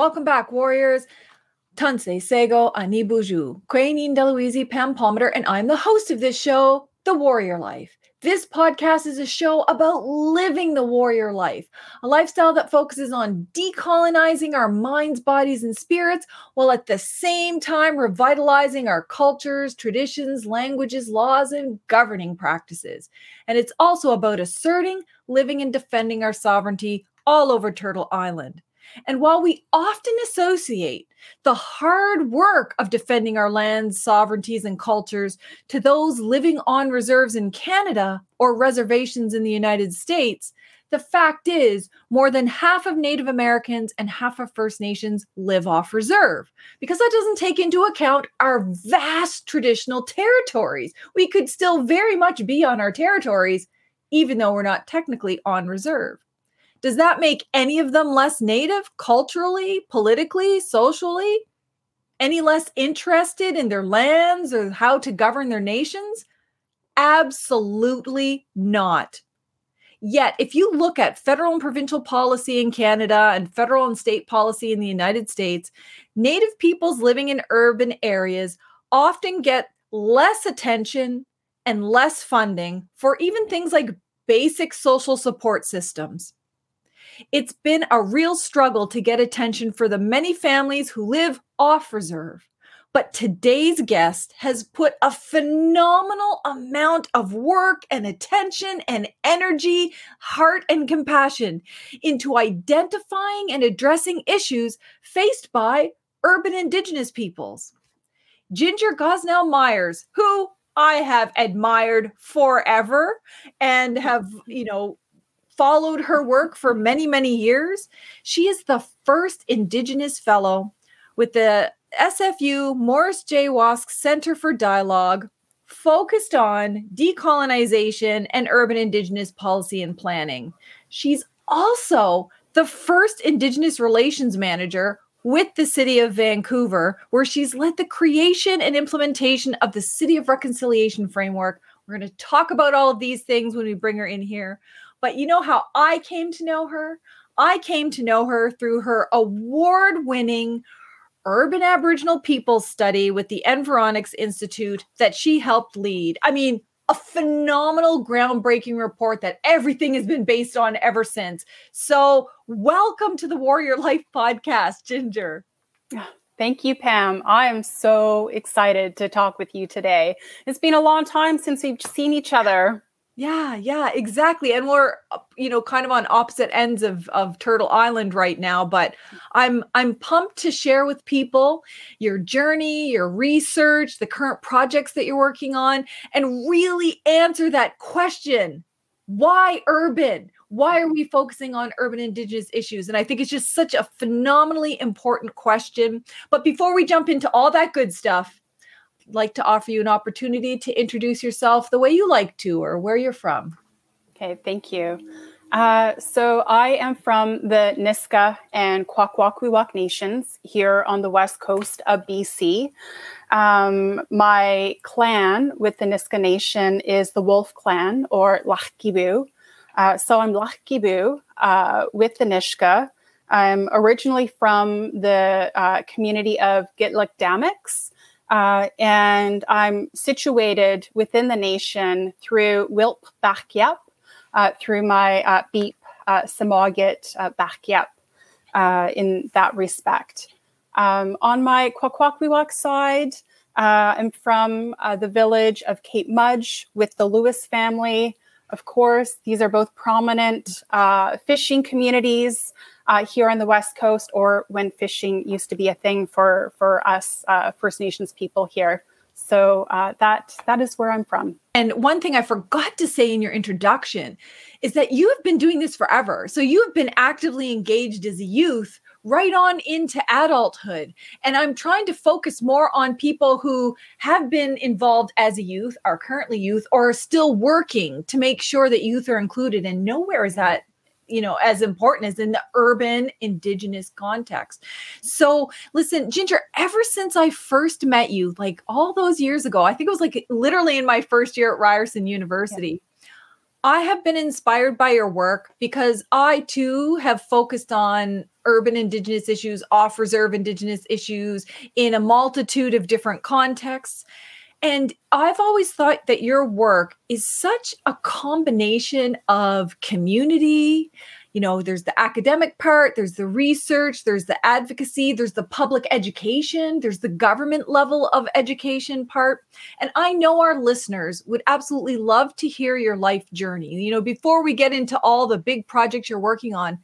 Welcome back, warriors. Tanse Sego Anibuju, Quainin Deluisi, Pam Palmater, and I'm the host of this show, The Warrior Life. This podcast is a show about living the warrior life, a lifestyle that focuses on decolonizing our minds, bodies, and spirits, while at the same time revitalizing our cultures, traditions, languages, laws, and governing practices. And it's also about asserting, living, and defending our sovereignty all over Turtle Island. And while we often associate the hard work of defending our lands, sovereignties, and cultures to those living on reserves in Canada or reservations in the United States, the fact is more than half of Native Americans and half of First Nations live off reserve because that doesn't take into account our vast traditional territories. We could still very much be on our territories, even though we're not technically on reserve. Does that make any of them less native culturally, politically, socially? Any less interested in their lands or how to govern their nations? Absolutely not. Yet, if you look at federal and provincial policy in Canada and federal and state policy in the United States, Native peoples living in urban areas often get less attention and less funding for even things like basic social support systems. It's been a real struggle to get attention for the many families who live off reserve. But today's guest has put a phenomenal amount of work and attention and energy, heart and compassion into identifying and addressing issues faced by urban Indigenous peoples. Ginger Gosnell Myers, who I have admired forever and have, you know, followed her work for many, many years. She is the first Indigenous Fellow with the SFU Morris J. Wosk Center for Dialogue, focused on decolonization and urban Indigenous policy and planning. She's also the first Indigenous Relations Manager with the City of Vancouver, where she's led the creation and implementation of the City of Reconciliation framework. We're going to talk about all of these things when we bring her in here. But you know how I came to know her? I came to know her through her award winning urban Aboriginal people study with the Environics Institute that she helped lead. I mean, a phenomenal, groundbreaking report that everything has been based on ever since. So, welcome to the Warrior Life podcast, Ginger. Ah, thank you, Pam. I am so excited to talk with you today. It's been a long time since we've seen each other. Yeah, yeah, exactly. And we're uh, you know kind of on opposite ends of of Turtle Island right now, but I'm I'm pumped to share with people your journey, your research, the current projects that you're working on and really answer that question. Why urban? Why are we focusing on urban indigenous issues? And I think it's just such a phenomenally important question. But before we jump into all that good stuff, like to offer you an opportunity to introduce yourself the way you like to or where you're from. Okay, thank you. Uh, so I am from the Nisga'a and Kwakwaka'wakw nations here on the west coast of BC. Um, my clan with the Nisga'a Nation is the Wolf Clan or Laxgibuu. Uh, so I'm Laxgibuu uh, with the Nisga'a. I'm originally from the uh, community of Gitlakdamix, uh, and I'm situated within the nation through Wilp Bakyap, uh, through my uh, Beep uh, Samogit uh, Bakyap uh, in that respect. Um, on my Kwakwaka'wakw side, uh, I'm from the village of Cape Mudge with the Lewis family. Of course, these are both prominent fishing communities uh, here on the West Coast, or when fishing used to be a thing for for us uh, First Nations people here. So uh, that that is where I'm from. And one thing I forgot to say in your introduction is that you have been doing this forever. So you have been actively engaged as a youth right on into adulthood. And I'm trying to focus more on people who have been involved as a youth, are currently youth, or are still working to make sure that youth are included. And nowhere is that you know as important as in the urban indigenous context so listen ginger ever since i first met you like all those years ago i think it was like literally in my first year at ryerson university. I have been inspired by your work because I too have focused on urban Indigenous issues, off reserve Indigenous issues in a multitude of different contexts. And I've always thought that your work is such a combination of community, you know, there's the academic part, there's the research, there's the advocacy, there's the public education, there's the government level of education part. And I know our listeners would absolutely love to hear your life journey. You know, before we get into all the big projects you're working on,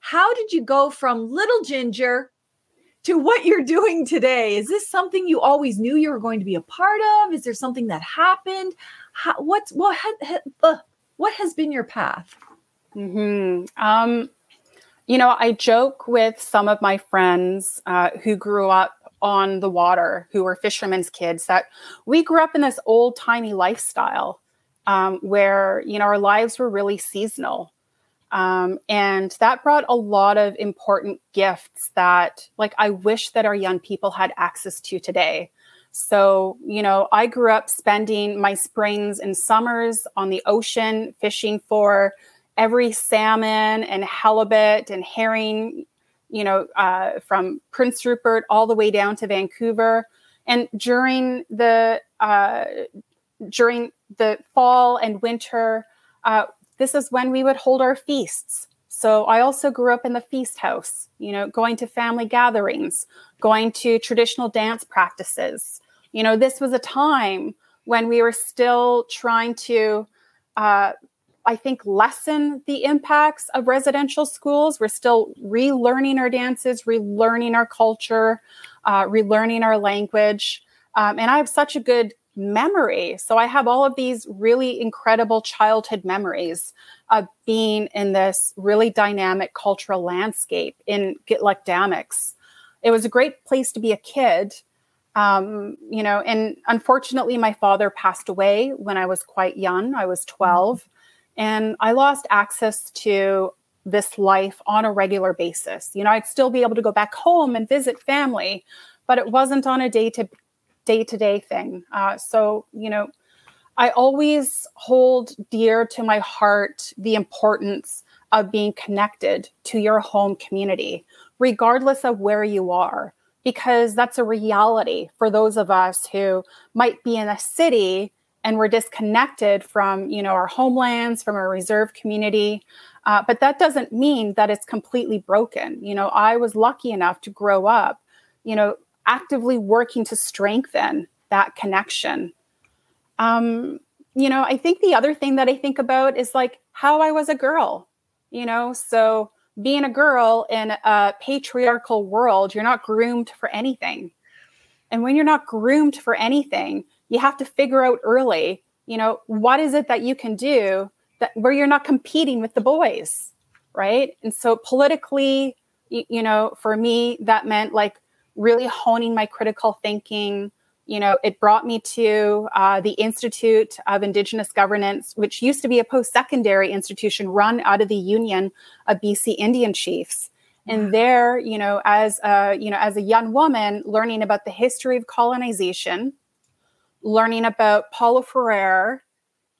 how did you go from little ginger to what you're doing today? Is this something you always knew you were going to be a part of? Is there something that happened? How, what's what what has been your path? Hmm. Um, you know, I joke with some of my friends uh, who grew up on the water, who were fishermen's kids, that we grew up in this old timey lifestyle um, where you know our lives were really seasonal. Um, and that brought a lot of important gifts that, like, I wish that our young people had access to today. So, you know, I grew up spending my springs and summers on the ocean, fishing for every salmon and halibut and herring, you know, uh, from Prince Rupert all the way down to Vancouver. And during the uh, during the fall and winter, uh, this is when we would hold our feasts. So I also grew up in the feast house, you know, going to family gatherings, going to traditional dance practices. You know, this was a time when we were still trying to uh, I think, lessen the impacts of residential schools. We're still relearning our dances, relearning our culture, uh, relearning our language. Um, and I have such a good memory. So I have all of these really incredible childhood memories of being in this really dynamic cultural landscape in Gitlakdamix. It was a great place to be a kid. Um, you know, and unfortunately, my father passed away when I was quite young. I was 12. And I lost access to this life on a regular basis. You know, I'd still be able to go back home and visit family, but it wasn't on a day to day to day thing. Uh, so, you know, I always hold dear to my heart the importance of being connected to your home community, regardless of where you are, because that's a reality for those of us who might be in a city and we're disconnected from you know our homelands from our reserve community. Uh, but that doesn't mean that it's completely broken. You know i was lucky enough to grow up you know actively working to strengthen that connection. Um, you know i think the other thing that i think about is like how i was a girl you know? So being a girl in a patriarchal world you're not groomed for anything. And when you're not groomed for anything you have to figure out early, you know, what is it that you can do that where you're not competing with the boys, right? And so politically, you, you know, for me, that meant like really honing my critical thinking. You know, it brought me to uh, the Institute of Indigenous Governance, which used to be a post secondary institution run out of the Union of BC Indian Chiefs. And there, you know, as a, you know, as a young woman, learning about the history of colonization, learning about Paulo Freire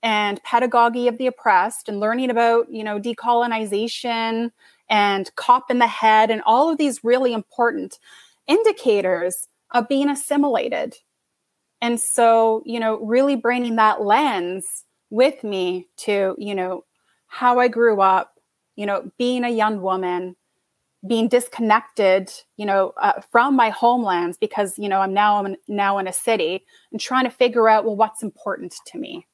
and pedagogy of the oppressed and learning about, you know, decolonization and cop in the head and all of these really important indicators of being assimilated. And so, you know, really bringing that lens with me to, you know, how I grew up, you know, being a young woman, being disconnected, you know, uh, from my homelands because you know I'm now I'm now in a city and trying to figure out well what's important to me.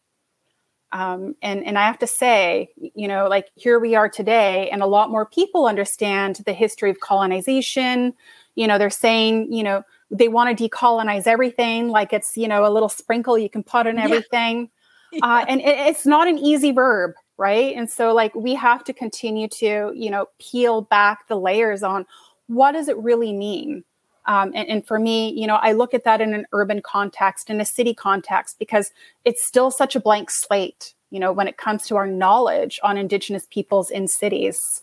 Um, and and I have to say, you know, like here we are today, and a lot more people understand the history of colonization. You know, they're saying, you know, they want to decolonize everything, like it's you know a little sprinkle you can put on everything. Yeah. Uh, and it, it's not an easy verb, right and so like we have to continue to you know peel back the layers on what does it really mean um, and, and, for me you know i look at that in an urban context in a city context because it's still such a blank slate you know when it comes to our knowledge on indigenous peoples in cities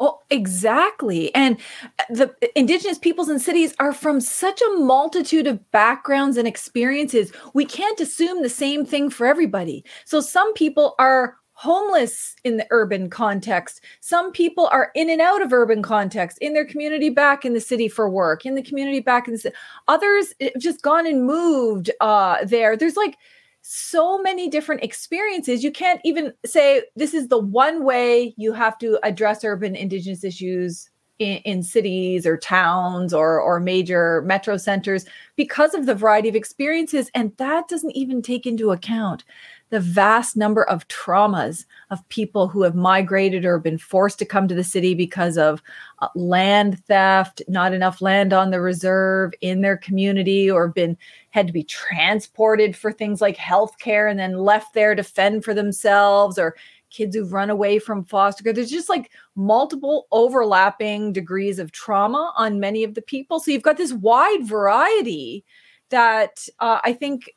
well, exactly. And the indigenous peoples in cities are from such a multitude of backgrounds and experiences. We can't assume the same thing for everybody. So some people are homeless in the urban context. Some people are in and out of urban context, in their community, back in the city for work, in the community, back in the city. Others have just gone and moved uh, there. There's like so many different experiences. You can't even say this is the one way you have to address urban indigenous issues in, in, cities or towns or or major metro centers because of the variety of experiences and that doesn't even take into account the vast number of traumas of people who have migrated or been forced to come to the city because of uh, land theft, not enough land on the reserve in their community, or been had to be transported for things like healthcare and then left there to fend for themselves, or kids who've run away from foster care. There's just like multiple overlapping degrees of trauma on many of the people. So you've got this wide variety that uh, I think,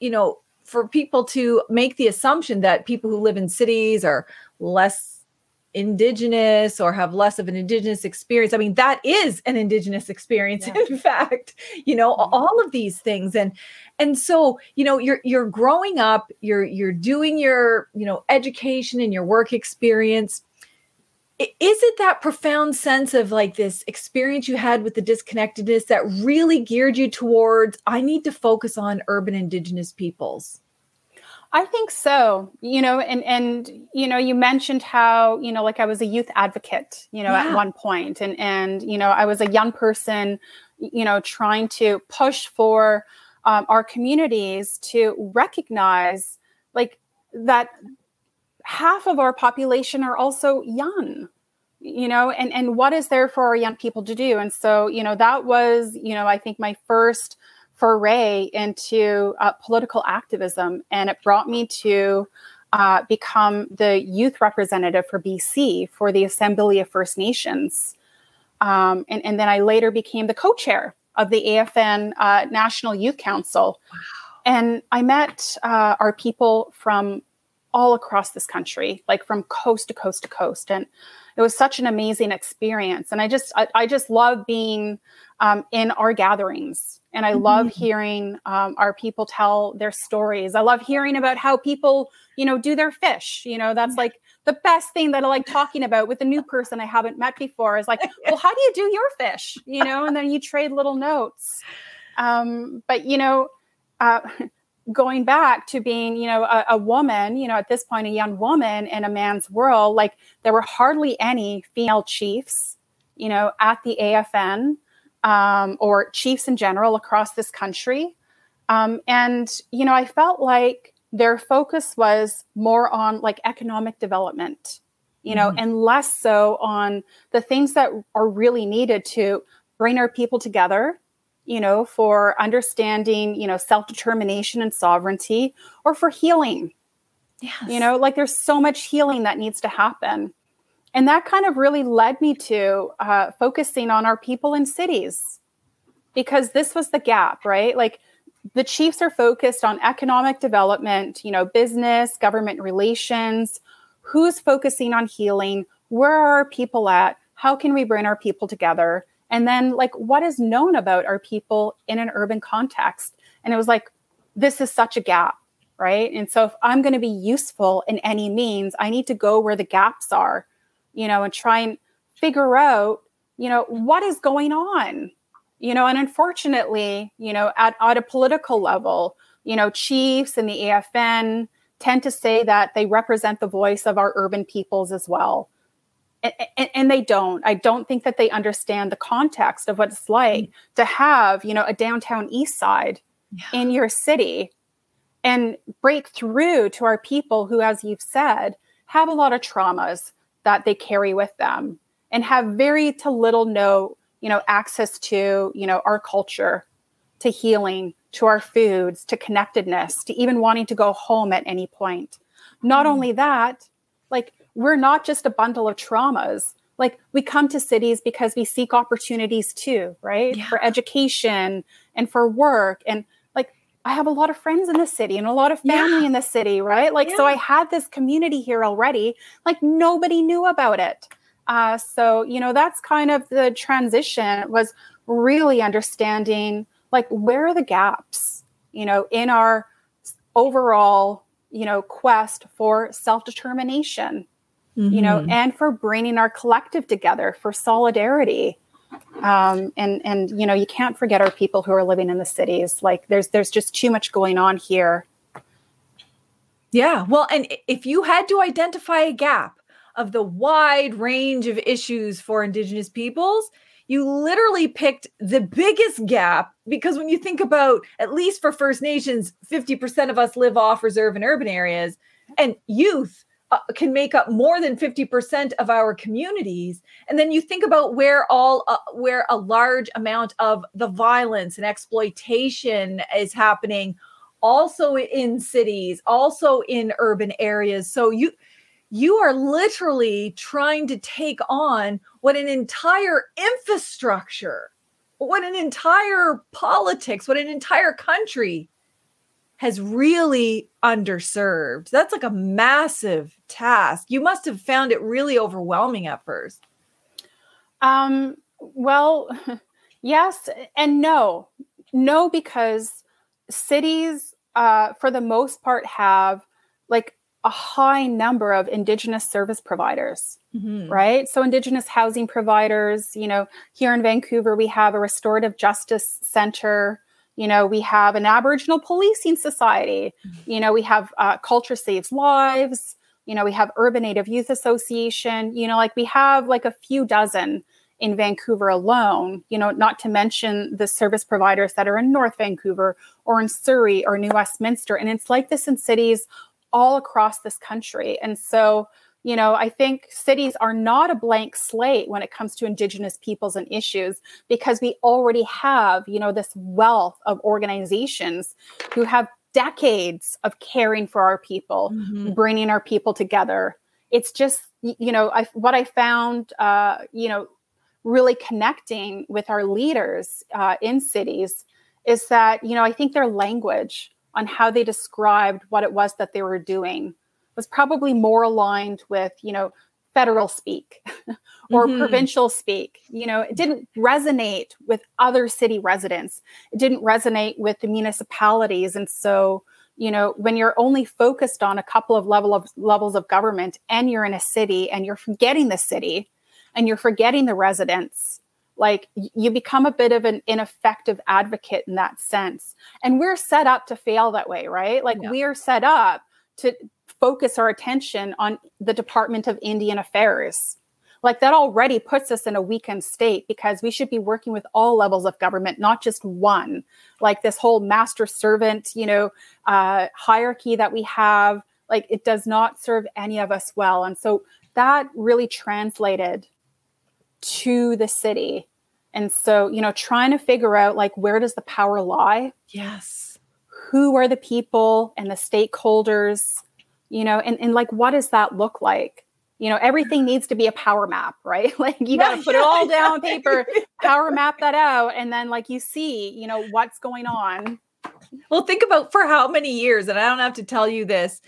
you know, for people to make the assumption that people who live in cities are less indigenous or have less of an indigenous experience i mean that is an indigenous experience yeah. in fact you know mm-hmm. all of these things and and so you know you're you're growing up you're you're doing your you know education and your work experience is it that profound sense of like this experience you had with the disconnectedness that really geared you towards i need to focus on urban indigenous peoples i think so you know and and you know you mentioned how you know like i was a youth advocate you know yeah. at one point and and you know i was a young person you know trying to push for um, our communities to recognize like that half of our population are also young you know and and what is there for our young people to do? And so you know that was you know i think my first foray into uh, political activism. And it brought me to uh, become the youth representative for bc for the assembly of first nations. Um, and, and then i later became the co-chair of the afn uh, national youth council. Wow. and i met uh, our people from all across this country, like from coast to coast to coast. And it was such an amazing experience. And I just, I, I just love being um, in our gatherings. And I mm-hmm. love hearing um, our people tell their stories. I love hearing about how people, you know, do their fish. You know, that's like the best thing that I like talking about with a new person I haven't met before is like, well, how do you do your fish? You know, and then you trade little notes. Um, but, you know, uh, going back to being, you know, a, a, woman, you know, at this point, a young woman in a man's world, like there were hardly any female chiefs, you know, at the AFN um, or chiefs in general across this country. Um, and, you know, I felt like their focus was more on like economic development, you know, mm-hmm. and less so on the things that are really needed to bring our people together you know, for understanding, you know, self determination and sovereignty or for healing. Yes. You know, like there's so much healing that needs to happen. And that kind of really led me to uh, focusing on our people in cities because this was the gap, right? Like the chiefs are focused on economic development, you know, business, government relations. Who's focusing on healing? Where are our people at? How can we bring our people together? And then like what is known about our people in an urban context? And it was like this is such a gap right? And so if i'm going to be useful in any means i need to go where the gaps are you know and try and figure out you know what is going on? You know and unfortunately you know at, at a political level you know chiefs and the afn tend to say that they represent the voice of our urban peoples as well and, and, they don't i don't think that they understand the context of what it's like mm. to have you know a downtown east side yeah. in your city and break through to our people who as you've said have a lot of traumas that they carry with them and have very to little no you know access to you know our culture to healing to our foods to connectedness to even wanting to go home at any point not mm. only that we're not just a bundle of traumas. Like we come to cities because we seek opportunities too, right? Yeah. For education and for work. And like I have a lot of friends in the city and a lot of family yeah. in the city, right? Like, yeah. so I had this community here already. Like nobody knew about it. Uh, so, you know, that's kind of the transition was really understanding like where are the gaps, you know, in our overall you know, quest for self determination, mm-hmm. you know, mm-hmm. and for bringing our collective together for solidarity. Um, and and you know, you can't forget our people who are living in the cities. Like there's there's just too much going on here. Yeah, well, and if you had to identify a gap of the wide range of issues for Indigenous peoples, you literally picked the biggest gap because when you think about at least for First Nations, 50% of us live off reserve in urban areas, and youth uh, can make up more than 50% of our communities. And then you think about where all uh, where a large amount of the violence and exploitation is happening also in cities also in urban areas. So you you are literally trying to take on what an entire infrastructure, what an entire politics, what an entire country has really underserved. That's like a massive task. You must have found it really overwhelming at first. Um, well, yes and no. No, because cities, uh, for the most part, have like a high number of indigenous service providers mm-hmm. right so indigenous housing providers you know here in vancouver we have a restorative justice center you know we have an aboriginal policing society mm-hmm. you know we have uh, culture saves lives you know we have urban native youth association you know like we have like a few dozen in Vancouver alone, you know, not to mention the service providers that are in North Vancouver or in Surrey or New Westminster. And it's like this in cities all across this country. And so, you know, I think cities are not a blank slate when it comes to Indigenous peoples and issues because we already have, you know, this wealth of organizations who have decades of caring for our people, mm-hmm. bringing our people together. It's just, you know, I, what I found, uh, you know, really connecting with our leaders uh, in cities is that, you know, I think their language on how they described what it was that they were doing was probably more aligned with, you know, federal speak or mm-hmm. provincial speak. You know, it didn't resonate with other city residents. It didn't resonate with the municipalities. And so, you know, when you're only focused on a couple of level of levels of government and you're in a city and you're forgetting the city and you're forgetting the residents, like you become a bit of an ineffective advocate in that sense and we're set up to fail that way right like yeah. we're set up to focus our attention on the department of indian affairs like that already puts us in a weakened state because we should be working with all levels of government not just one like this whole master servant you know uh, hierarchy that we have like it does not serve any of us well and so that really translated to the city. And so, you know, trying to figure out like where does the power lie? Yes. Who are the people and the stakeholders? You know, and, and like what does that look like? You know, everything needs to be a power map, right? Like you got to put it all down on paper, power map that out, and then like you see, you know, what's going on. Well, think about for how many years, and I don't have to tell you this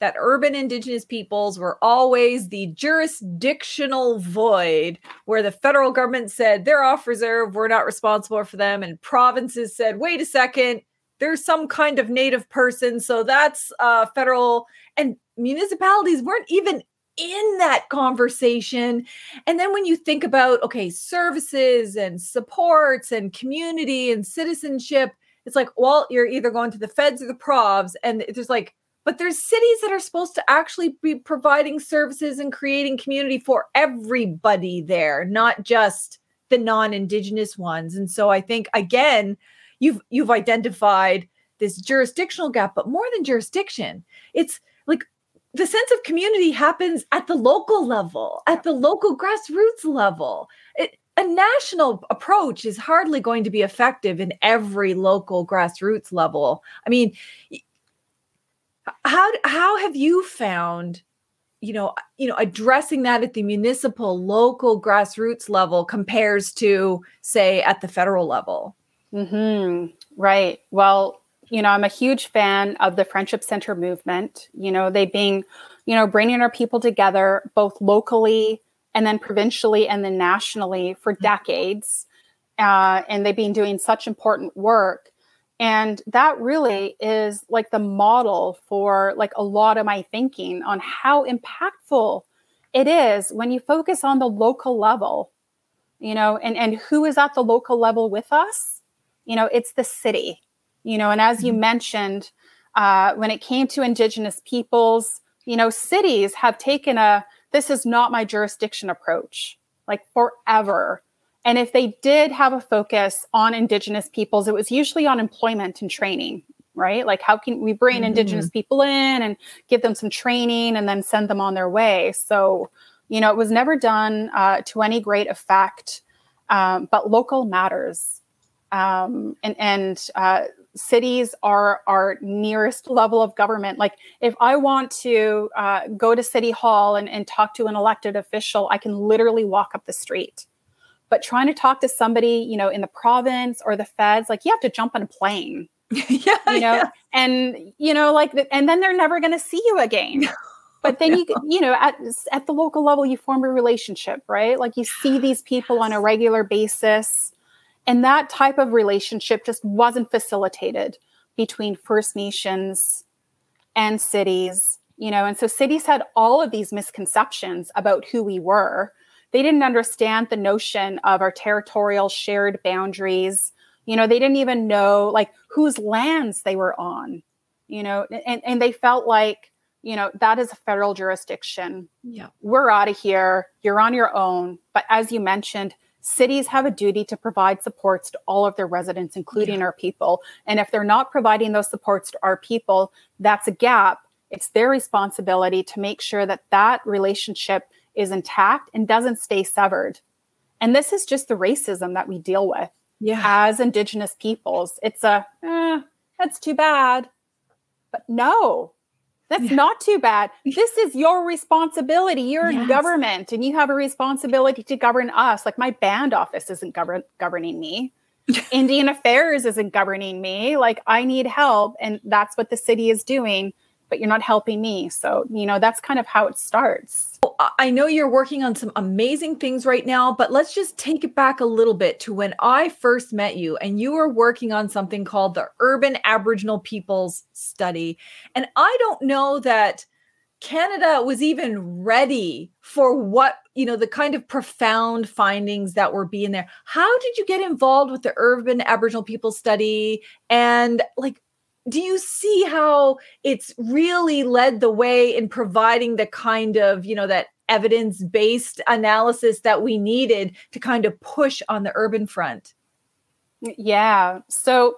that urban indigenous peoples were always the jurisdictional void where the federal government said they're off reserve, we're not responsible for them. And provinces said, wait a second, there's some kind of native person. So that's uh, federal. And municipalities weren't even in that conversation. And then when you think about, okay, services and supports and community and citizenship, it's like, well, you're either going to the feds or the provs. And there's like, but there's cities that are supposed to actually be providing services and creating community for everybody there not just the non-indigenous ones and so i think again you've you've identified this jurisdictional gap but more than jurisdiction it's like the sense of community happens at the local level at the local grassroots level. It, a national approach is hardly going to be effective in every local grassroots level. I mean how how have you found you know you know addressing that at the municipal local grassroots level compares to say at the federal level hmm right. Well you know i'm a huge fan of the friendship center movement you know they being you know bringing our people together both locally and then provincially and then nationally for mm-hmm. decades uh, and they've been doing such important work. And that really is like the model for like a lot of my thinking on how impactful it is when you focus on the local level you know and and who is at the local level with us you know it's the city you know and as you mm-hmm. mentioned uh, when it came to indigenous peoples you know cities have taken a this is not my jurisdiction approach like forever and if they did have a focus on indigenous peoples it was usually on employment and training right like how can we bring mm-hmm. indigenous people in and give them some training and then send them on their way so you know it was never done uh, to any great effect um, but local matters um, and, and uh, cities are our nearest level of government. Like if I want to uh, go to city hall and, and talk to an elected official, I can literally walk up the street. But trying to talk to somebody, you know, in the province or the feds, like you have to jump on a plane. yeah, you know, yeah. and you know, like, and then they're never going to see you again. but then you you know at at the local level you form a relationship right like you see these people on a regular basis and that type of relationship just wasn't facilitated between First Nations and cities, you know. And so cities had all of these misconceptions about who we were. They didn't understand the notion of our territorial shared boundaries. You know, they didn't even know like whose lands they were on, you know, and, and they felt like, you know, that is a federal jurisdiction. Yeah. We're out of here. You're on your own. But as you mentioned, cities have a duty to provide supports to all of their residents, including yeah. our people. And if they're not providing those supports to our people, that's a gap. It's their responsibility to make sure that that relationship is intact and doesn't stay severed. And this is just the racism that we deal with yeah. as Indigenous peoples. It's a, eh, that's too bad. But no, that's yeah. not too bad. This is your responsibility. You're yes. government and you have a responsibility to govern us. Like my band office isn't govern- governing me. Indian Affairs isn't governing me. Like I need help. And that's what the city is doing but you're not helping me. So, you know, that's kind of how it starts. I know you're working on some amazing things right now, but let's just take it back a little bit to when I first met you and you were working on something called the Urban Aboriginal Peoples Study. And I don't know that Canada was even ready for what, you know, the kind of profound findings that were being there. How did you get involved with the Urban Aboriginal Peoples Study? And like, do you see how it's really led the way in providing the kind of you know that evidence based analysis that we needed to kind of push on the urban front? Yeah. So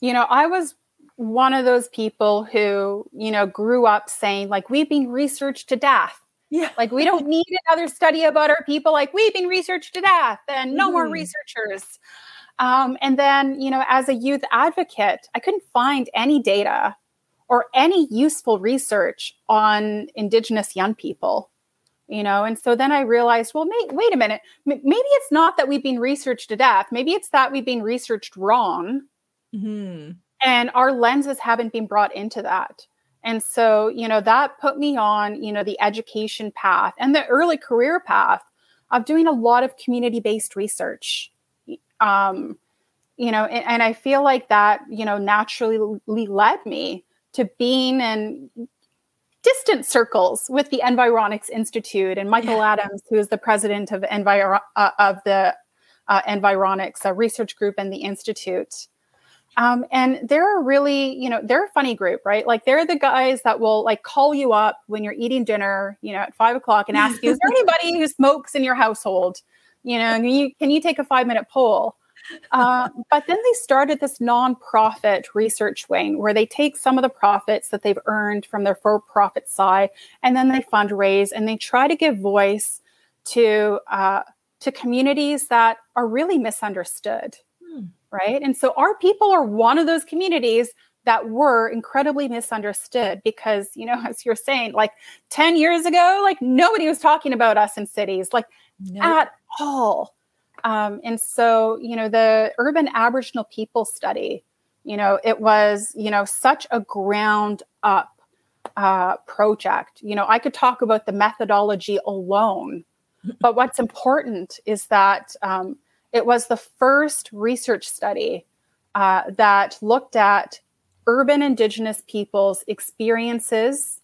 you know i was one of those people who you know grew up saying like we've been researched to death. Yeah. Like we don't need another study about our people. Like we've been researched to death and no mm. more researchers um, and then, you know, as a youth advocate, I couldn't find any data or any useful research on Indigenous young people. You know, and so then I realized, well, may, wait a minute, M- maybe it's not that we've been researched to death. Maybe it's that we've been researched wrong, mm-hmm. and our lenses haven't been brought into that. And so, you know, that put me on, you know, the education path and the early career path of doing a lot of community based research um, you know, and, and I feel like that, you know, naturally led me to being in distant circles with the Environics Institute and Michael yeah. Adams, who is the president of, Enviro- uh, of the uh, Environics uh, research group and the Institute. Um, and they're a really, you know, they're a funny group, right? Like they're the guys that will like call you up when you're eating dinner, you know, at five o'clock and ask you, is there anybody who smokes in your household? You know, can you, can you take a five minute poll? Uh, but then they started this nonprofit research wing where they take some of the profits that they've earned from their for profit side and then they fundraise and they try to give voice to uh, to communities that are really misunderstood. Hmm. Right. And so our people are one of those communities that were incredibly misunderstood because, you know, as you're saying, like 10 years ago, like nobody was talking about us in cities, like nope. at all. Um, and so, you know, the Urban Aboriginal People Study, you know, it was, you know, such a ground up uh, project. You know, I could talk about the methodology alone, but what's important is that um, it was the first research study uh, that looked at urban Indigenous peoples' experiences,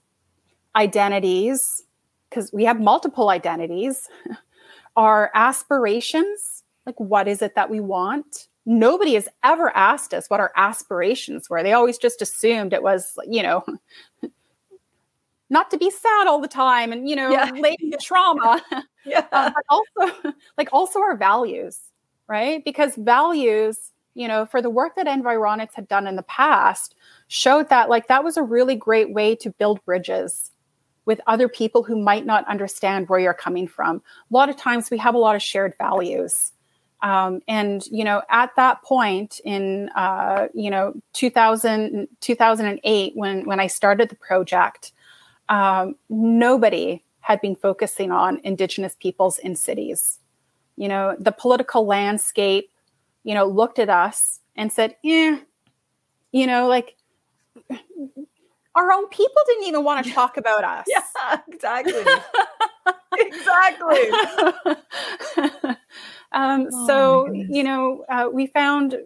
identities, because we have multiple identities, our aspirations, like what is it that we want? Nobody has ever asked us what our aspirations were. They always just assumed it was, you know, not to be sad all the time and, you know, yeah. latent trauma. yeah. Uh, but also, like, also our values, right? Because values, you know, for the work that Environics had done in the past, showed that, like, that was a really great way to build bridges with other people who might not understand where you're coming from. A lot of times we have a lot of shared values. Um, and, you know, at that point in, uh, you know, 2000, 2008, when, when I started the project, um, nobody had been focusing on Indigenous peoples in cities. You know, the political landscape, you know, looked at us and said, yeah, you know, like our own people didn't even want to talk about us. Yeah, exactly. exactly. um, oh, so, you know, uh, we found,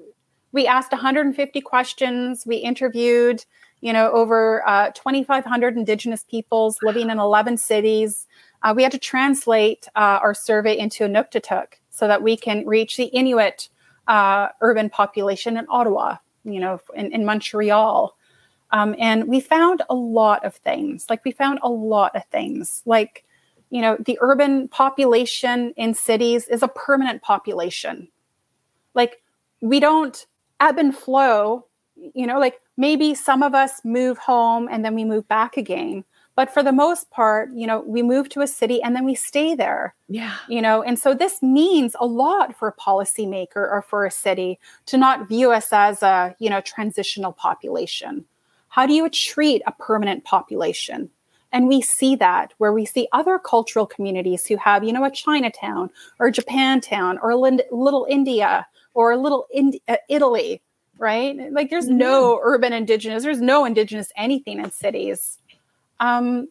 we asked 150 questions, we interviewed, you know, over uh, 2,500 Indigenous peoples living in 11 cities. Uh, we had to translate uh, our survey into Inuktitut so that we can reach the Inuit uh, urban population in Ottawa, you know, in, in Montreal. Um, and we found a lot of things. Like we found a lot of things. Like, you know, the urban population in cities is a permanent population. Like we don't ebb and flow, you know, like maybe some of us move home and then we move back again. But for the most part, you know, we move to a city and then we stay there. Yeah. You know, and so this means a lot for a policymaker or for a city to not view us as a, you know, transitional population how do you treat a permanent population? And we see that where we see other cultural communities who have, you know, a Chinatown or Japantown or little India or little Indi- uh, Italy, right? Like there's mm-hmm. no urban indigenous, there's no indigenous anything in cities. Um,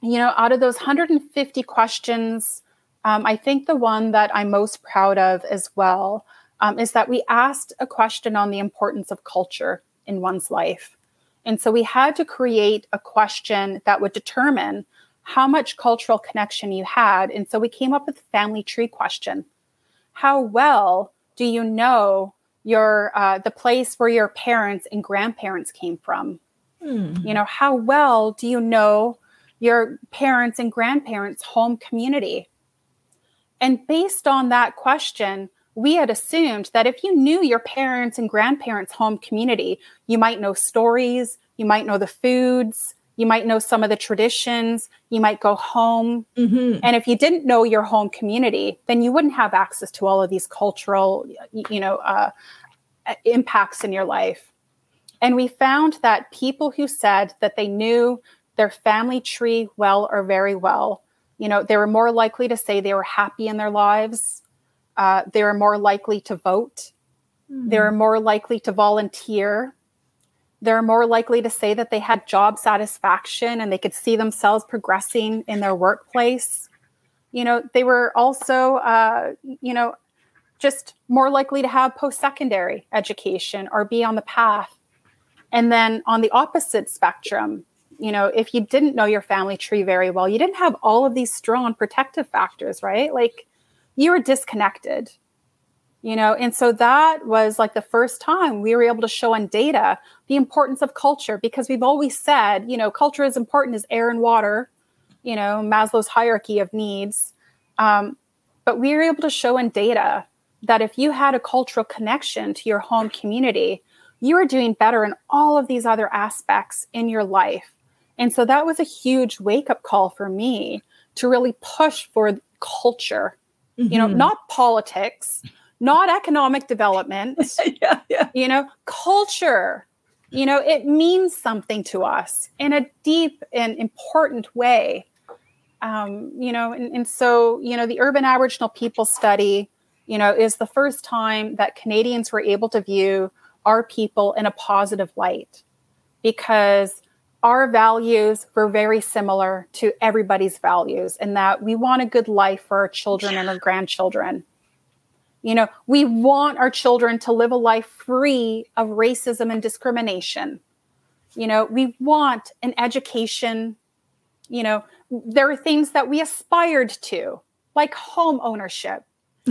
you know, out of those 150 questions, um, I think the one that I'm most proud of as well um, is that we asked a question on the importance of culture in one's life. And so we had to create a question that would determine how much cultural connection you had. And so we came up with the family tree question. How well do you know your uh, the place where your parents and grandparents came from? Hmm. You know, how well do you know your parents and grandparents' home community? And based on that question, we had assumed that if you knew your parents and grandparents' home community, you might know stories, you might know the foods, you might know some of the traditions, you might go home. Mm-hmm. And if you didn't know your home community, then you wouldn't have access to all of these cultural, you know, uh, impacts in your life. And we found that people who said that they knew their family tree well or very well, you know, they were more likely to say they were happy in their lives uh, they are more likely to vote. Mm-hmm. They're more likely to volunteer. They're more likely to say that they had job satisfaction and they could see themselves progressing in their workplace. You know, they were also, uh, you know, just more likely to have post secondary education or be on the path. And then on the opposite spectrum, you know, if you didn't know your family tree very well, you didn't have all of these strong protective factors, right? Like you were disconnected you know? And so that was like the first time we were able to show on data the importance of culture because we've always said you know culture is important as air and water you know maslow's hierarchy of needs. Um, but we were able to show in data that if you had a cultural connection to your home community you were doing better in all of these other aspects in your life. And so that was a huge wake up call for me to really push for culture mm-hmm. you know, mm-hmm. not politics, not economic development, yeah, yeah. you know, culture. You know, it means something to us in a deep and important way. Um, you know, and, and so, you know, the Urban Aboriginal People Study, you know, is the first time that Canadians were able to view our people in a positive light because our values were very similar to everybody's values in that we want a good life for our children yeah. and our grandchildren. You know, we want our children to live a life free of racism and discrimination. You know, we want an education. You know, there are things that we aspired to, like home ownership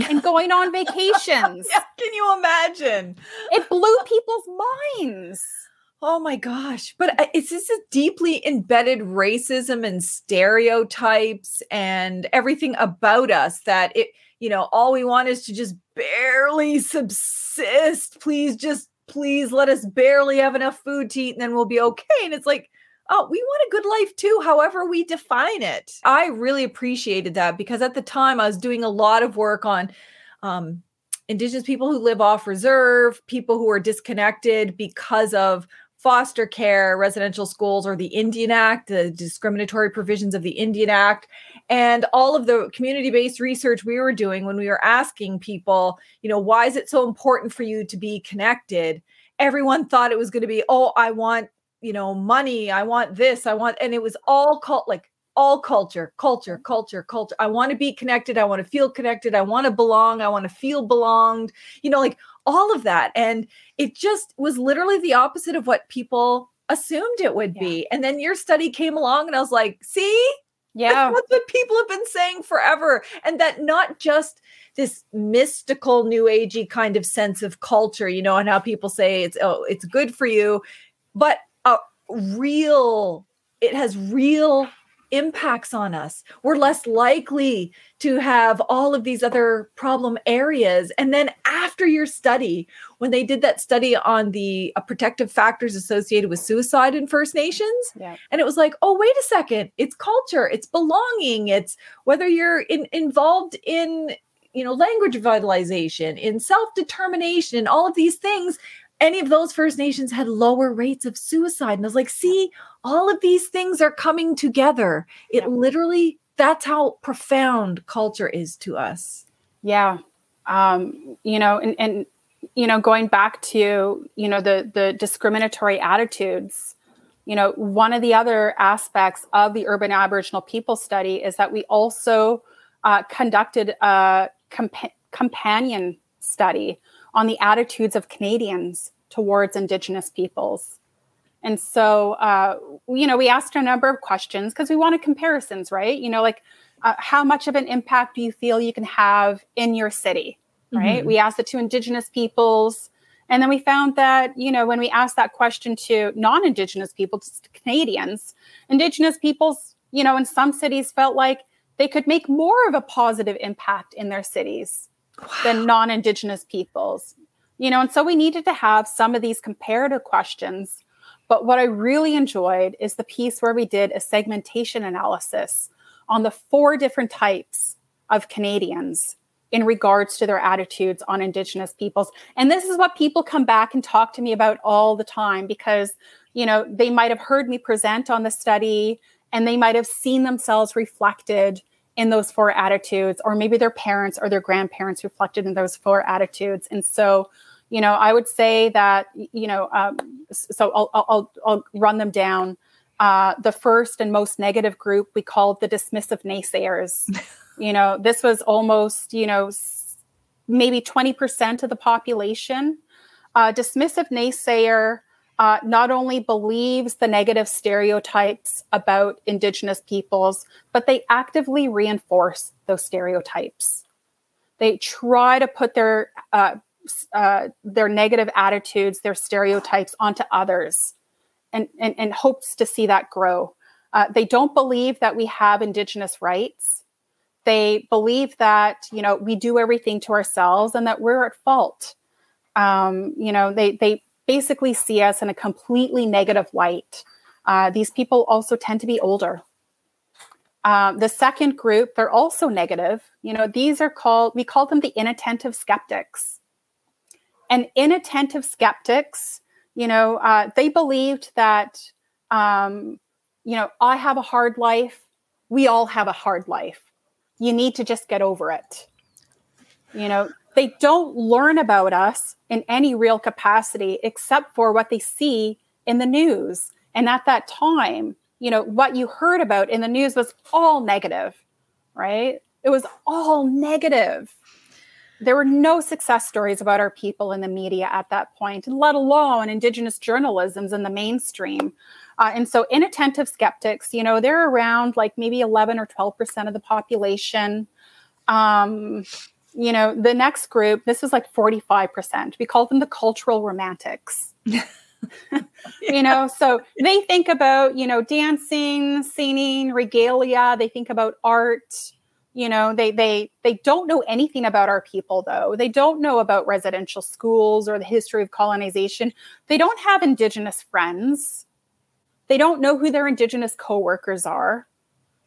and going on vacations. yeah, can you imagine? It blew people's minds. Oh my gosh. But uh, it's a deeply embedded racism and stereotypes and everything about us that it, you know, all we want is to just barely subsist. Please just, please let us barely have enough food to eat and then we'll be okay. And it's like, oh, we want a good life too, however we define it. I really appreciated that because at the time I was doing a lot of work on, um, Indigenous people who live off reserve, people who are disconnected because of foster care, residential schools, or the Indian Act, the discriminatory provisions of the Indian Act, and all of the community based research we were doing when we were asking people, you know, why is it so important for you to be connected? Everyone thought it was going to be, oh, I want, you know, money, I want this, I want, and it was all cult like all culture, culture, culture, culture. I want to be connected. I want to feel connected. I want to belong. I want to feel belonged. You know, like all of that. And it just was literally the opposite of what people assumed it would yeah. be. And then your study came along and I was like, see? Yeah. That's what people have been saying forever. And that not just this mystical new agey kind of sense of culture, you know, and how people say it's oh, it's good for you, but a real, it has real impacts on us. We're less likely to have all of these other problem areas. And then after your study, when they did that study on the uh, protective factors associated with suicide in First Nations, yeah. and it was like, oh, wait a second, it's culture, it's belonging, it's whether you're in, involved in you know language revitalization in self-determination and all of these things any of those First Nations had lower rates of suicide. And I was like, see, all of these things are coming together. It yeah. literally, that's how profound culture is to us. Yeah. Um, you know, and, and, you know, going back to, you know, the, the discriminatory attitudes, you know, one of the other aspects of the urban Aboriginal people study is that we also uh, conducted a compa- companion study on the attitudes of Canadians towards Indigenous peoples. And so, uh, you know, we asked a number of questions because we wanted comparisons, right? You know, like uh, how much of an impact do you feel you can have in your city, right? Mm-hmm. We asked it to Indigenous peoples. And then we found that, you know, when we asked that question to non Indigenous people, to Canadians, Indigenous peoples, you know, in some cities felt like they could make more of a positive impact in their cities wow. than non Indigenous peoples. You know, and so we needed to have some of these comparative questions. But what I really enjoyed is the piece where we did a segmentation analysis on the four different types of Canadians in regards to their attitudes on Indigenous peoples. And this is what people come back and talk to me about all the time because, you know, they might have heard me present on the study and they might have seen themselves reflected in those four attitudes, or maybe their parents or their grandparents reflected in those four attitudes. And so, you know, I would say that, you know, um, so I'll, I'll, I'll run them down. Uh, the first and most negative group we called the dismissive naysayers. you know, this was almost, you know, maybe 20% of the population. Uh, dismissive naysayer uh, not only believes the negative stereotypes about Indigenous peoples, but they actively reinforce those stereotypes. They try to put their uh, uh, their negative attitudes, their stereotypes onto others, and, and, and hopes to see that grow. Uh, they don't believe that we have Indigenous rights. They believe that you know we do everything to ourselves and that we're at fault. Um, you know, they they basically see us in a completely negative light. Uh, these people also tend to be older. Uh, the second group, they're also negative. You know, these are called, we call them the inattentive skeptics. And inattentive skeptics, you know, uh, they believed that, um, you know, I have a hard life. We all have a hard life. You need to just get over it. You know, they don't learn about us in any real capacity except for what they see in the news. And at that time, you know, what you heard about in the news was all negative, right? It was all negative. there were no success stories about our people in the media at that point, let alone Indigenous journalisms in the mainstream. Uh, and so, inattentive skeptics, you know, they're around like maybe 11 or 12% of the population. Um, you know, the next group, this was like 45%. We call them the cultural romantics. you know, so they think about, you know, dancing, singing, regalia, they think about art, you know, they they they don't know anything about our people though. They don't know about residential schools or the history of colonization. They don't have indigenous friends. They don't know who their indigenous coworkers are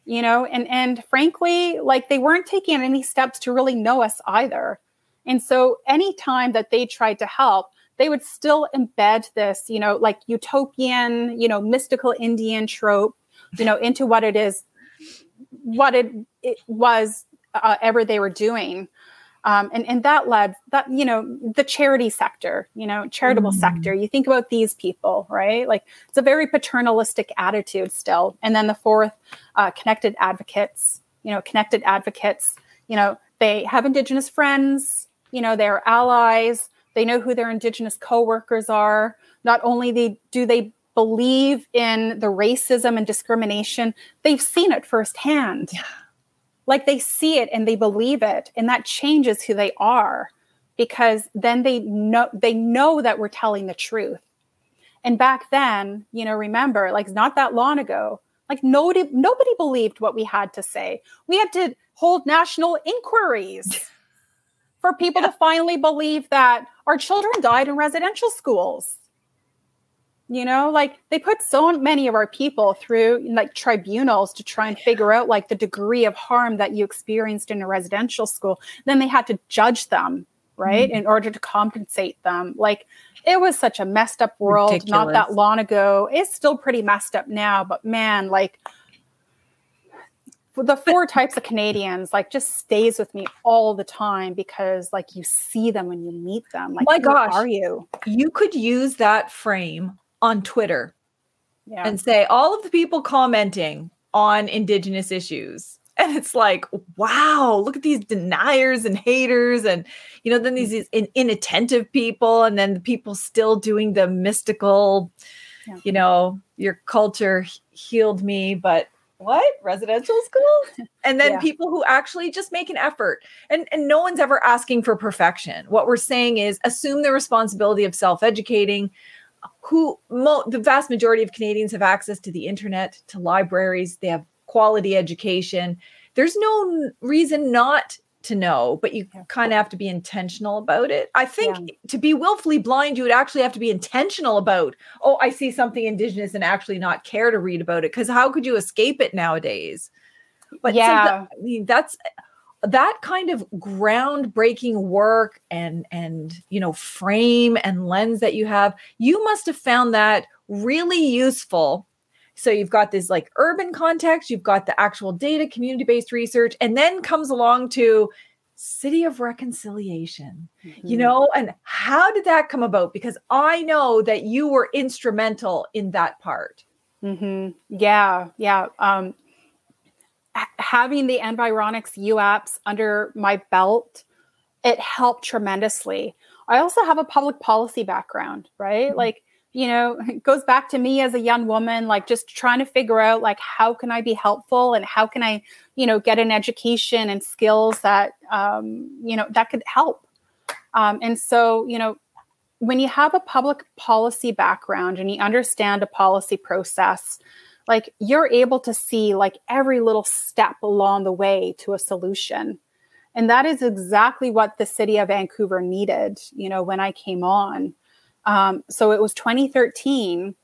you know and and frankly like they weren't taking any steps to really know us either. And so anytime that they tried to help they would still embed this you know like utopian you know mystical indian trope you know into what it is what it, it was uh, ever they were doing um, and, and that led that, you know, the charity sector, you know, charitable mm. sector. You think about these people, right? Like it's a very paternalistic attitude still. And then the fourth, uh, connected advocates, you know, connected advocates, you know, they have Indigenous friends, you know, they're allies, they know who their Indigenous coworkers are. Not only they, do they believe in the racism and discrimination, they've seen it firsthand. Yeah like they see it and they believe it and that changes who they are because then they know they know that we're telling the truth. And back then you know remember like not that long ago like nobody nobody believed what we had to say. We had to hold national inquiries for people yeah. to finally believe that our children died in residential schools you know like they put so many of our people through like tribunals to try and figure out like the degree of harm that you experienced in a residential school then they had to judge them right mm-hmm. in order to compensate them like it was such a messed up world Ridiculous. not that long ago it's still pretty messed up now but man like the four types of Canadians like just stays with me all the time because like you see them when you meet them. Like, my gosh, are you? You could use that frame on Twitter yeah. and say all of the people commenting on indigenous issues and it's like wow look at these deniers and haters and you know then these, these in, inattentive people and then the people still doing the mystical yeah. you know your culture healed me but what residential school and then yeah. people who actually just make an effort and and no one's ever asking for perfection what we're saying is assume the responsibility of self-educating who mo- the vast majority of Canadians have access to the internet, to libraries, they have quality education. There's no reason not to know, but you yeah. kind of have to be intentional about it. I think yeah. to be willfully blind, you would actually have to be intentional about, oh, I see something indigenous and actually not care to read about it. Because how could you escape it nowadays? But yeah, I mean, that's that kind of groundbreaking work and and you know frame and lens that you have you must have found that really useful so you've got this like urban context you've got the actual data community based research and then comes along to city of reconciliation mm-hmm. you know and how did that come about because i know that you were instrumental in that part mm-hmm. yeah yeah um having the Environics UAPS under my belt, it helped tremendously. I also have a public policy background, right? Mm-hmm. Like, you know, it goes back to me as a young woman, like just trying to figure out like how can I be helpful and how can I, you know, get an education and skills that, um, you know, that could help. Um, and so, you know, when you have a public policy background and you understand a policy process, like you're able to see like every little step along the way to a solution. And that is exactly what the city of vancouver needed you know when i came on. Um, so it was 2013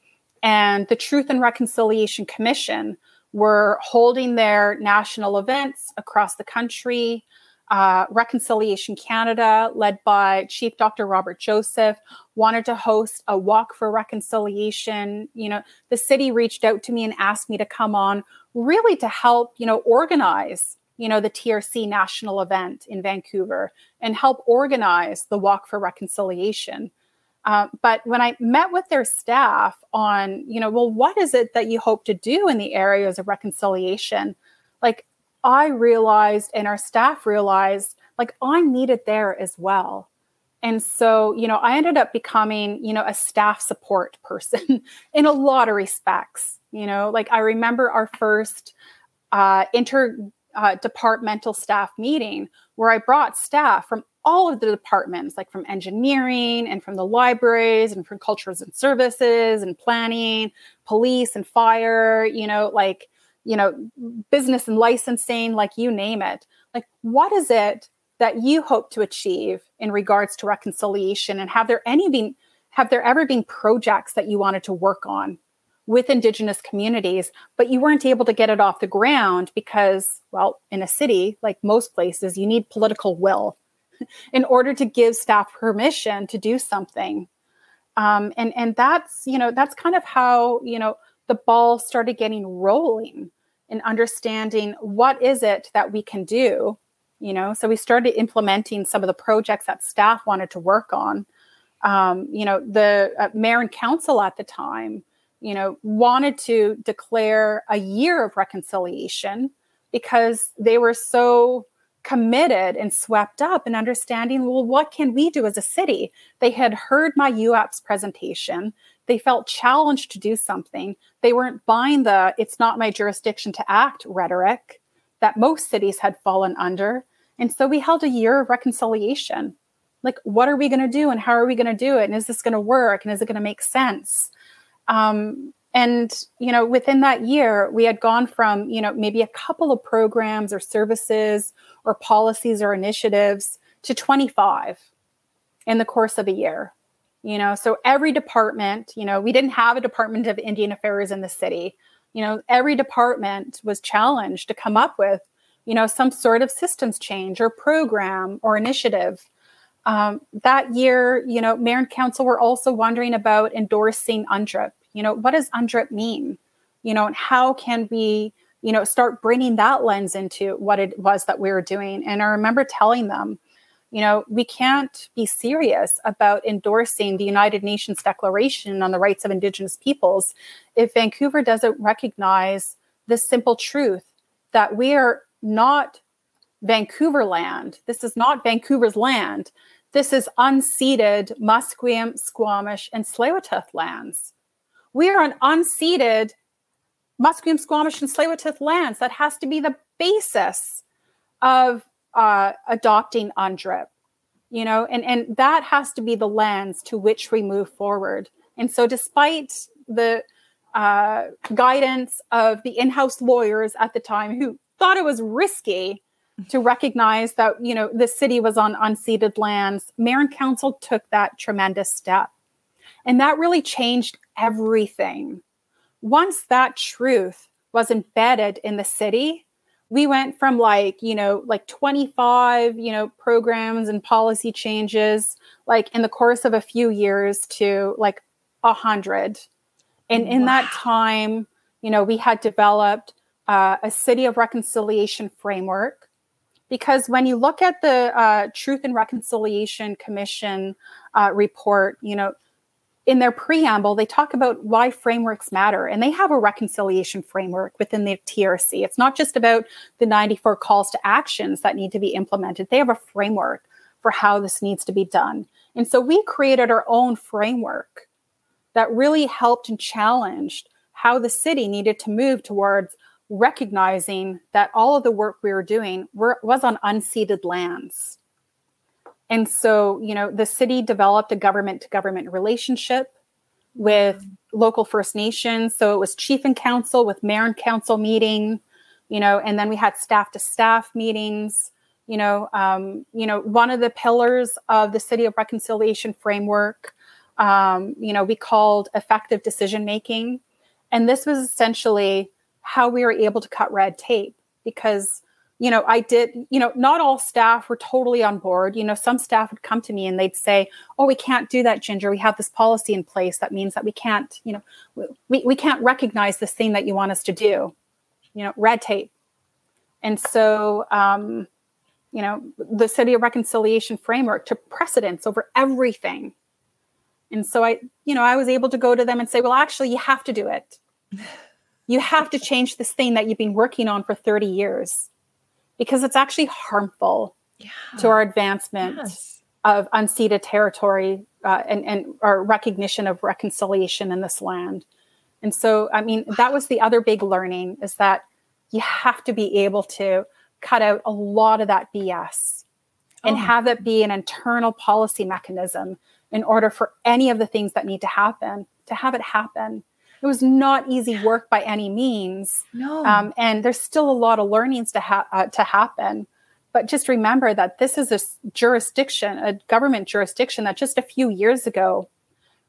and the truth and reconciliation commission were holding their national events across the country uh, Reconciliation Canada, led by Chief Dr. Robert Joseph, wanted to host a walk for reconciliation. You know, the city reached out to me and asked me to come on, really to help, you know, organize, you know, the TRC national event in Vancouver and help organize the walk for reconciliation. Uh, but when I met with their staff on, you know, well, what is it that you hope to do in the areas of reconciliation? Like I realized and our staff realized like I'm needed there as well. And so, you know, I ended up becoming, you know, a staff support person in a lot of respects. You know, like I remember our first uh, interdepartmental uh, staff meeting where I brought staff from all of the departments, like from engineering and from the libraries and from cultures and services and planning, police and fire, you know, like, you know, business and licensing, like you name it. Like, what is it that you hope to achieve in regards to reconciliation? And have there any been have there ever been projects that you wanted to work on with indigenous communities, but you weren't able to get it off the ground because, well, in a city, like most places, you need political will in order to give staff permission to do something. Um, and and that's you know that's kind of how you know the ball started getting rolling and understanding what is it that we can do you know? So we started implementing some of the projects that staff wanted to work on. Um, you know the uh, mayor and council at the time you know wanted to declare a year of reconciliation because they were so committed and swept up in understanding well what can we do as a city? They had heard my uaps presentation. They felt challenged to do something. They weren't buying the it's not my jurisdiction to act rhetoric that most cities had fallen under. And so we held a year of reconciliation. Like what are we going to do and how are we going to do it? And is this going to work? And is it going to make sense? Um, and you know within that year we had gone from you know maybe a couple of programs or services or policies or initiatives to 25 in the course of a year you know? So every department you know we didn't have a department of indian affairs in the city. You know every department was challenged to come up with you know some sort of systems change or program or initiative. Um, that year you know mayor and council were also wondering about endorsing UNDRIP you know what does UNDRIP mean you know and how can we you know, start bringing that lens into what it was that we were doing. And I remember telling them, you know, we can't be serious about endorsing the United Nations Declaration on the Rights of Indigenous Peoples if Vancouver doesn't recognize the simple truth that we are not Vancouver land. This is not Vancouver's land. This is unceded Musqueam, Squamish, and Tsleil-Waututh lands. We are an unceded Musqueam, Squamish, and tsleil lands. That has to be the basis of uh, adopting UNDRIP, you know, and, and that has to be the lens to which we move forward. And so, despite the uh, guidance of the in-house lawyers at the time who thought it was risky to recognize that you know the city was on unceded lands, mayor and council took that tremendous step, and that really changed everything once that truth was embedded in the city, we went from like, you know, like 25, you know, programs and policy changes, like in the course of a few years to like a hundred. And in wow. that time, you know, we had developed uh, a city of reconciliation framework because when you look at the uh, Truth and Reconciliation Commission uh, report, you know, in their preamble, they talk about why frameworks matter, and they have a reconciliation framework within the TRC. It's not just about the 94 calls to actions that need to be implemented, they have a framework for how this needs to be done. And so we created our own framework that really helped and challenged how the city needed to move towards recognizing that all of the work we were doing were, was on unceded lands and so, you know, the city developed a government to government relationship with local First Nations. So it was chief and council with mayor and council meeting, you know, and then we had staff to staff meetings. You know, um, you know, one of the pillars of the City of Reconciliation framework, um, you know, we called effective decision making, and this was essentially how we were able to cut red tape because you know, I did, you know, not all staff were totally on board. You know, some staff would come to me and they'd say, Oh, we can't do that, Ginger. We have this policy in place that means that we can't, you know, we, we can't recognize this thing that you want us to do, you know, red tape. And so, um, you know, the City of Reconciliation framework took precedence over everything. And so I, you know, I was able to go to them and say, well, actually, you have to do it. You have to change this thing that you've been working on for 30 years because it's actually harmful yeah. to our advancement yes. of unceded territory uh, and, and our recognition of reconciliation in this land. And so, I mean, that was the other big learning is that you have to be able to cut out a lot of that BS and oh. have it be an internal policy mechanism in order for any of the things that need to happen to have it happen. It was not easy work by any means. No. Um, and there's still a lot of learnings to, ha- uh, to happen. But just remember that this is a jurisdiction, a government jurisdiction that just a few years ago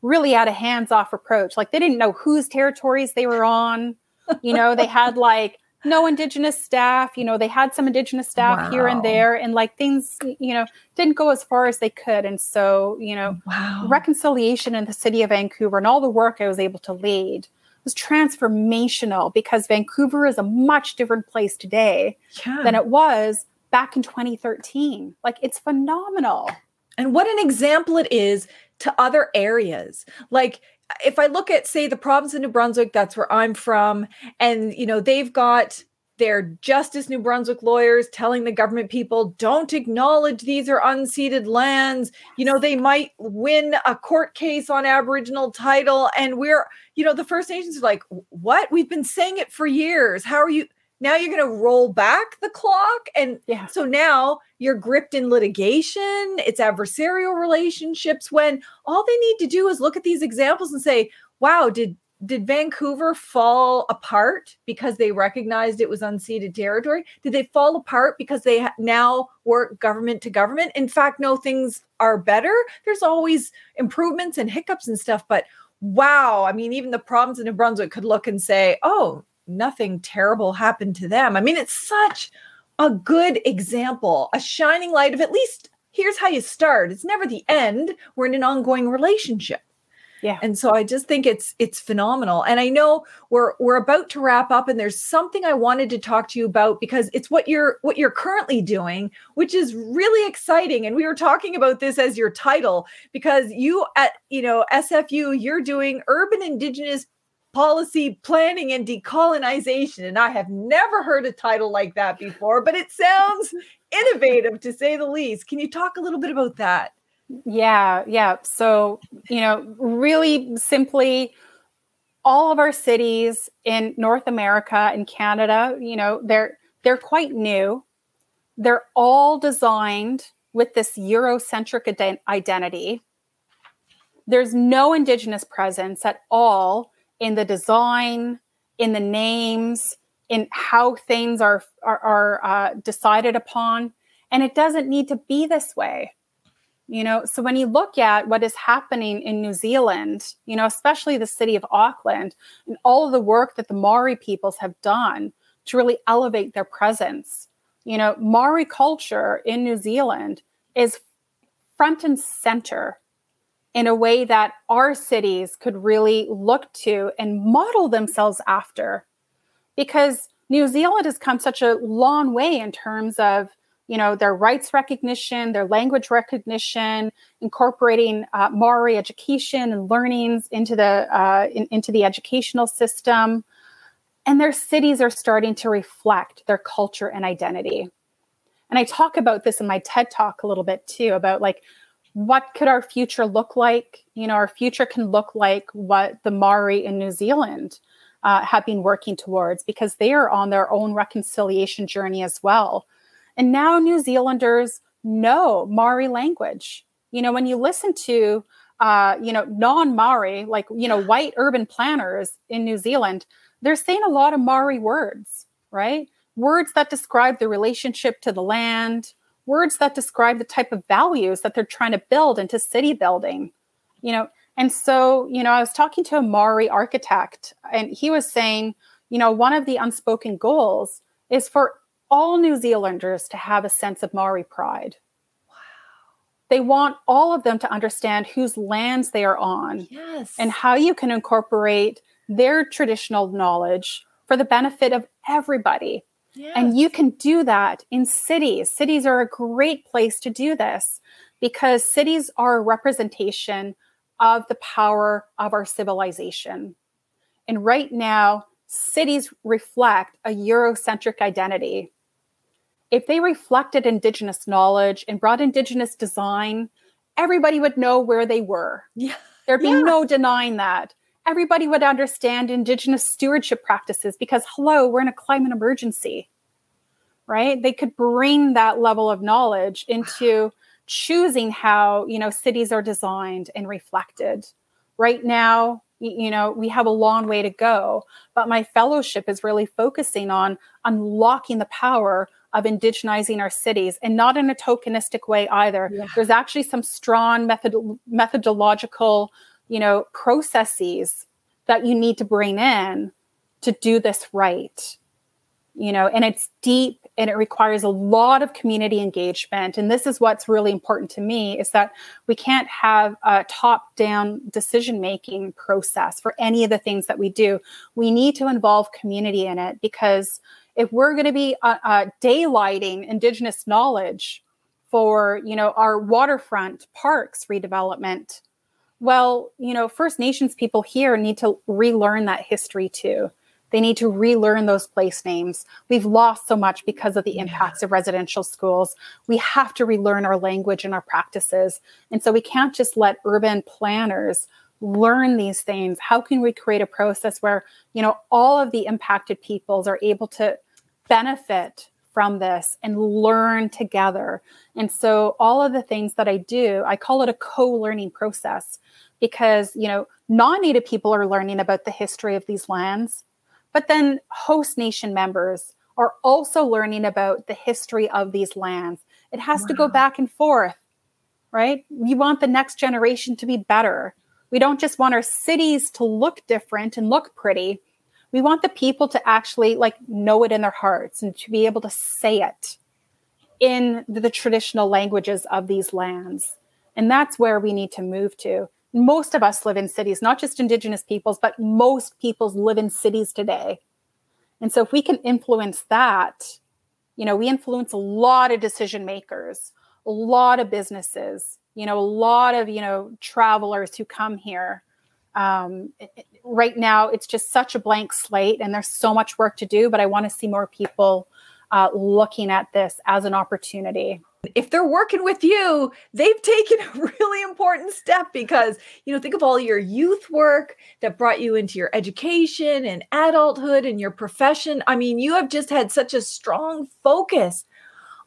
really had a hands off approach. Like they didn't know whose territories they were on. You know, they had like no indigenous staff you know they had some indigenous staff wow. here and there and like things you know didn't go as far as they could and so you know wow. reconciliation in the city of vancouver and all the work i was able to lead was transformational because vancouver is a much different place today yeah. than it was back in 2013 like it's phenomenal and what an example it is to other areas like if I look at, say, the province of New Brunswick, that's where I'm from, and you know, they've got their Justice New Brunswick lawyers telling the government people don't acknowledge these are unceded lands. You know, they might win a court case on Aboriginal title. And we're, you know, the First Nations are like, what? We've been saying it for years. How are you? Now you're going to roll back the clock and yeah. so now you're gripped in litigation it's adversarial relationships when all they need to do is look at these examples and say wow did did Vancouver fall apart because they recognized it was unceded territory? Did they fall apart because they ha- now work government to government? In fact, no, things are better. There's always improvements and hiccups and stuff, but wow, I mean, even the province of New Brunswick could look and say, oh, nothing terrible happened to them. I mean, it's such a good example, a shining light of at least here's how you start. It's never the end. We're in an ongoing relationship. Yeah. And so I just think it's it's phenomenal. And I know we're we're about to wrap up and there's something I wanted to talk to you about because it's what you're what you're currently doing, which is really exciting. And we were talking about this as your title because you at, you know, SFU, you're doing urban indigenous policy planning and decolonization. And I have never heard a title like that before, but it sounds innovative to say the least. Can you talk a little bit about that? Yeah, yeah. So, you know, really simply, all of our cities in North America and Canada, you know, they're they're quite new. They're all designed with this Eurocentric ident- identity. There's no indigenous presence at all in the design, in the names, in how things are are, are uh, decided upon, and it doesn't need to be this way. You know, so when you look at what is happening in New Zealand, you know, especially the city of Auckland, and all of the work that the Maori peoples have done to really elevate their presence, you know, Maori culture in New Zealand is front and center in a way that our cities could really look to and model themselves after. Because New Zealand has come such a long way in terms of you know their rights recognition their language recognition incorporating uh, maori education and learnings into the uh, in, into the educational system and their cities are starting to reflect their culture and identity and i talk about this in my ted talk a little bit too about like what could our future look like? You know, our future can look like what the Maori in New Zealand uh, have been working towards because they are on their own reconciliation journey as well. And now New Zealanders know Maori language. You know, when you listen to, uh, you know, non Maori, like, you know, white urban planners in New Zealand, they're saying a lot of Maori words, right? Words that describe the relationship to the land, words that describe the type of values that they're trying to build into city building you know? And so you know i was talking to a maori architect and he was saying you know one of the unspoken goals is for all new zealanders to have a sense of maori pride. Wow. They want all of them to understand whose lands they are on yes. and how you can incorporate their traditional knowledge for the benefit of everybody Yes. And you can do that in cities. Cities are a great place to do this because cities are a representation of the power of our civilization. And right now, cities reflect a Eurocentric identity. if they reflected Indigenous knowledge and brought Indigenous design, everybody would know where they were. Yeah. There'd be Yeah. no denying that. Everybody would understand Indigenous stewardship practices because, hello, we're in a climate emergency, right? They could bring that level of knowledge into choosing how, you know, cities are designed and reflected. Right now, you know, we have a long way to go, but my fellowship is really focusing on unlocking the power of indigenizing our cities and not in a tokenistic way either. Yeah. There's actually some strong method methodological, you know, processes that you need to bring in to do this right. You know, and it's deep and it requires a lot of community engagement. And this is what's really important to me is that we can't have a top-down decision making process for any of the things that we do. We need to involve community in it because if we're going to be uh, uh, daylighting indigenous knowledge for you know our waterfront parks redevelopment well you know first nations people here need to relearn that history too. They need to relearn those place names. We've lost so much because of the impacts of residential schools. We have to relearn our language and our practices. And so we can't just let urban planners learn these things. How can we create a process where you know all of the impacted peoples are able to benefit from this and learn together. And so all of the things that I do, I call it a co-learning process because, you know, non-native people are learning about the history of these lands, but then host nation members are also learning about the history of these lands. It has to go back and forth, right? We want the next generation to be better. We don't just want our cities to look different and look pretty we want the people to actually like know it in their hearts and to be able to say it in the traditional languages of these lands. And that's where we need to move to. Most of us live in cities not just indigenous peoples but most peoples live in cities today. And so if we can influence that you know we influence a lot of decision makers a lot of businesses you know a lot of you know travelers who come here um, it- right now it's just such a blank slate and there's so much work to do but i want to see more people uh, looking at this as an opportunity if they're working with you, they've taken a really important step because, you know, think of all your youth work that brought you into your education and adulthood and your profession. I mean, you have just had such a strong focus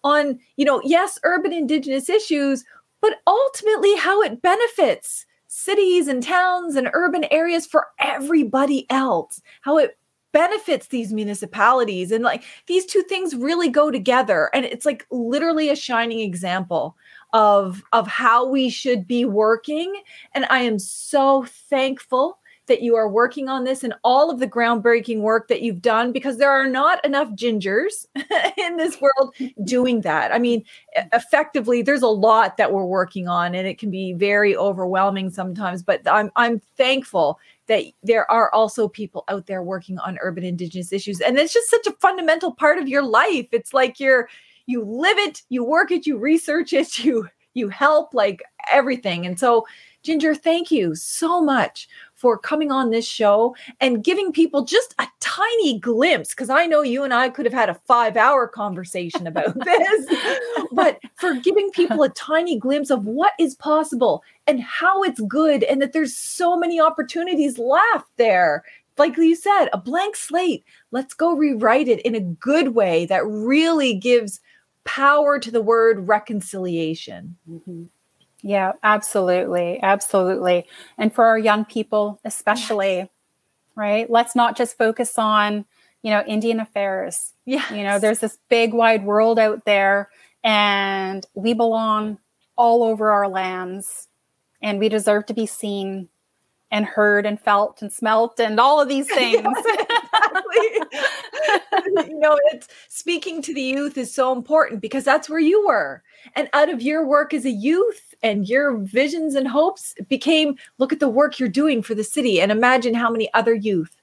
on, you know, yes, urban indigenous issues, but ultimately how it benefits cities and towns and urban areas for everybody else, how it benefits these municipalities and like these two things really go together and it's like literally a shining example of of how we should be working and i am so thankful that you are working on this and all of the groundbreaking work that you've done because there are not enough gingers in this world doing that. I mean effectively there's a lot that we're working on and it can be very overwhelming sometimes but i'm i'm thankful that there are also people out there working on urban indigenous issues. And it's just such a fundamental part of your life. It's like you're you live it you work it you research it you you help like everything. And so ginger thank you so much for coming on this show and giving people just a tiny glimpse because i know you and i could have had a five hour conversation about this but for giving people a tiny glimpse of what is possible and how it's good and that there's so many opportunities left there. Like you said a blank slate. Let's go rewrite it in a good way that really gives power to the word reconciliation mm-hmm. Yeah absolutely absolutely. And for our young people especially right? Let's not just focus on you know indian affairs. Yeah you know there's this big wide world out there and we belong all over our lands and we deserve to be seen and heard and felt and smelt and all of these things exactly. you know, it's speaking to the youth is so important because that's where you were. And out of your work as a youth and your visions and hopes became look at the work you're doing for the city and imagine how many other youth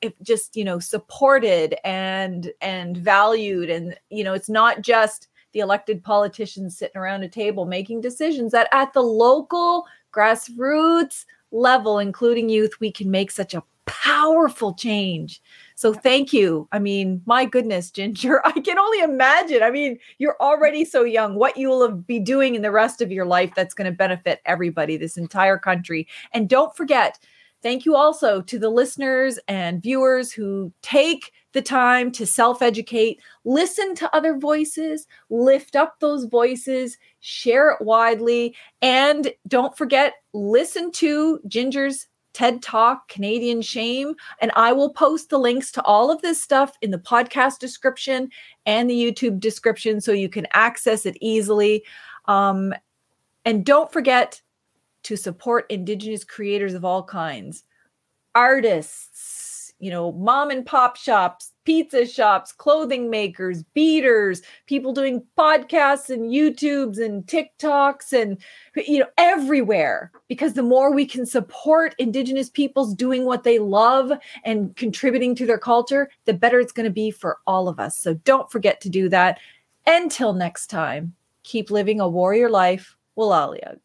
if just, you know, supported and and valued and you know, it's not just the elected politicians sitting around a table making decisions that at the local grassroots level including youth we can make such a powerful change. So thank you. I mean, my goodness, Ginger, I can only imagine. I mean, you're already so young. What you will be doing in the rest of your life that's going to benefit everybody, this entire country. And don't forget, thank you also to the listeners and viewers who take the time to self educate, listen to other voices, lift up those voices, share it widely, and don't forget, listen to Ginger's TED Talk, Canadian Shame. And I will post the links to all of this stuff in the podcast description and the YouTube description so you can access it easily. Um, and don't forget to support Indigenous creators of all kinds artists, you know, mom and pop shops, pizza shops, clothing makers, beaders, people doing podcasts and YouTubes and TikToks and you know everywhere because the more we can support indigenous peoples doing what they love and contributing to their culture, the better it's going to be for all of us. So don't forget to do that. Until next time, keep living a warrior life. Walalia.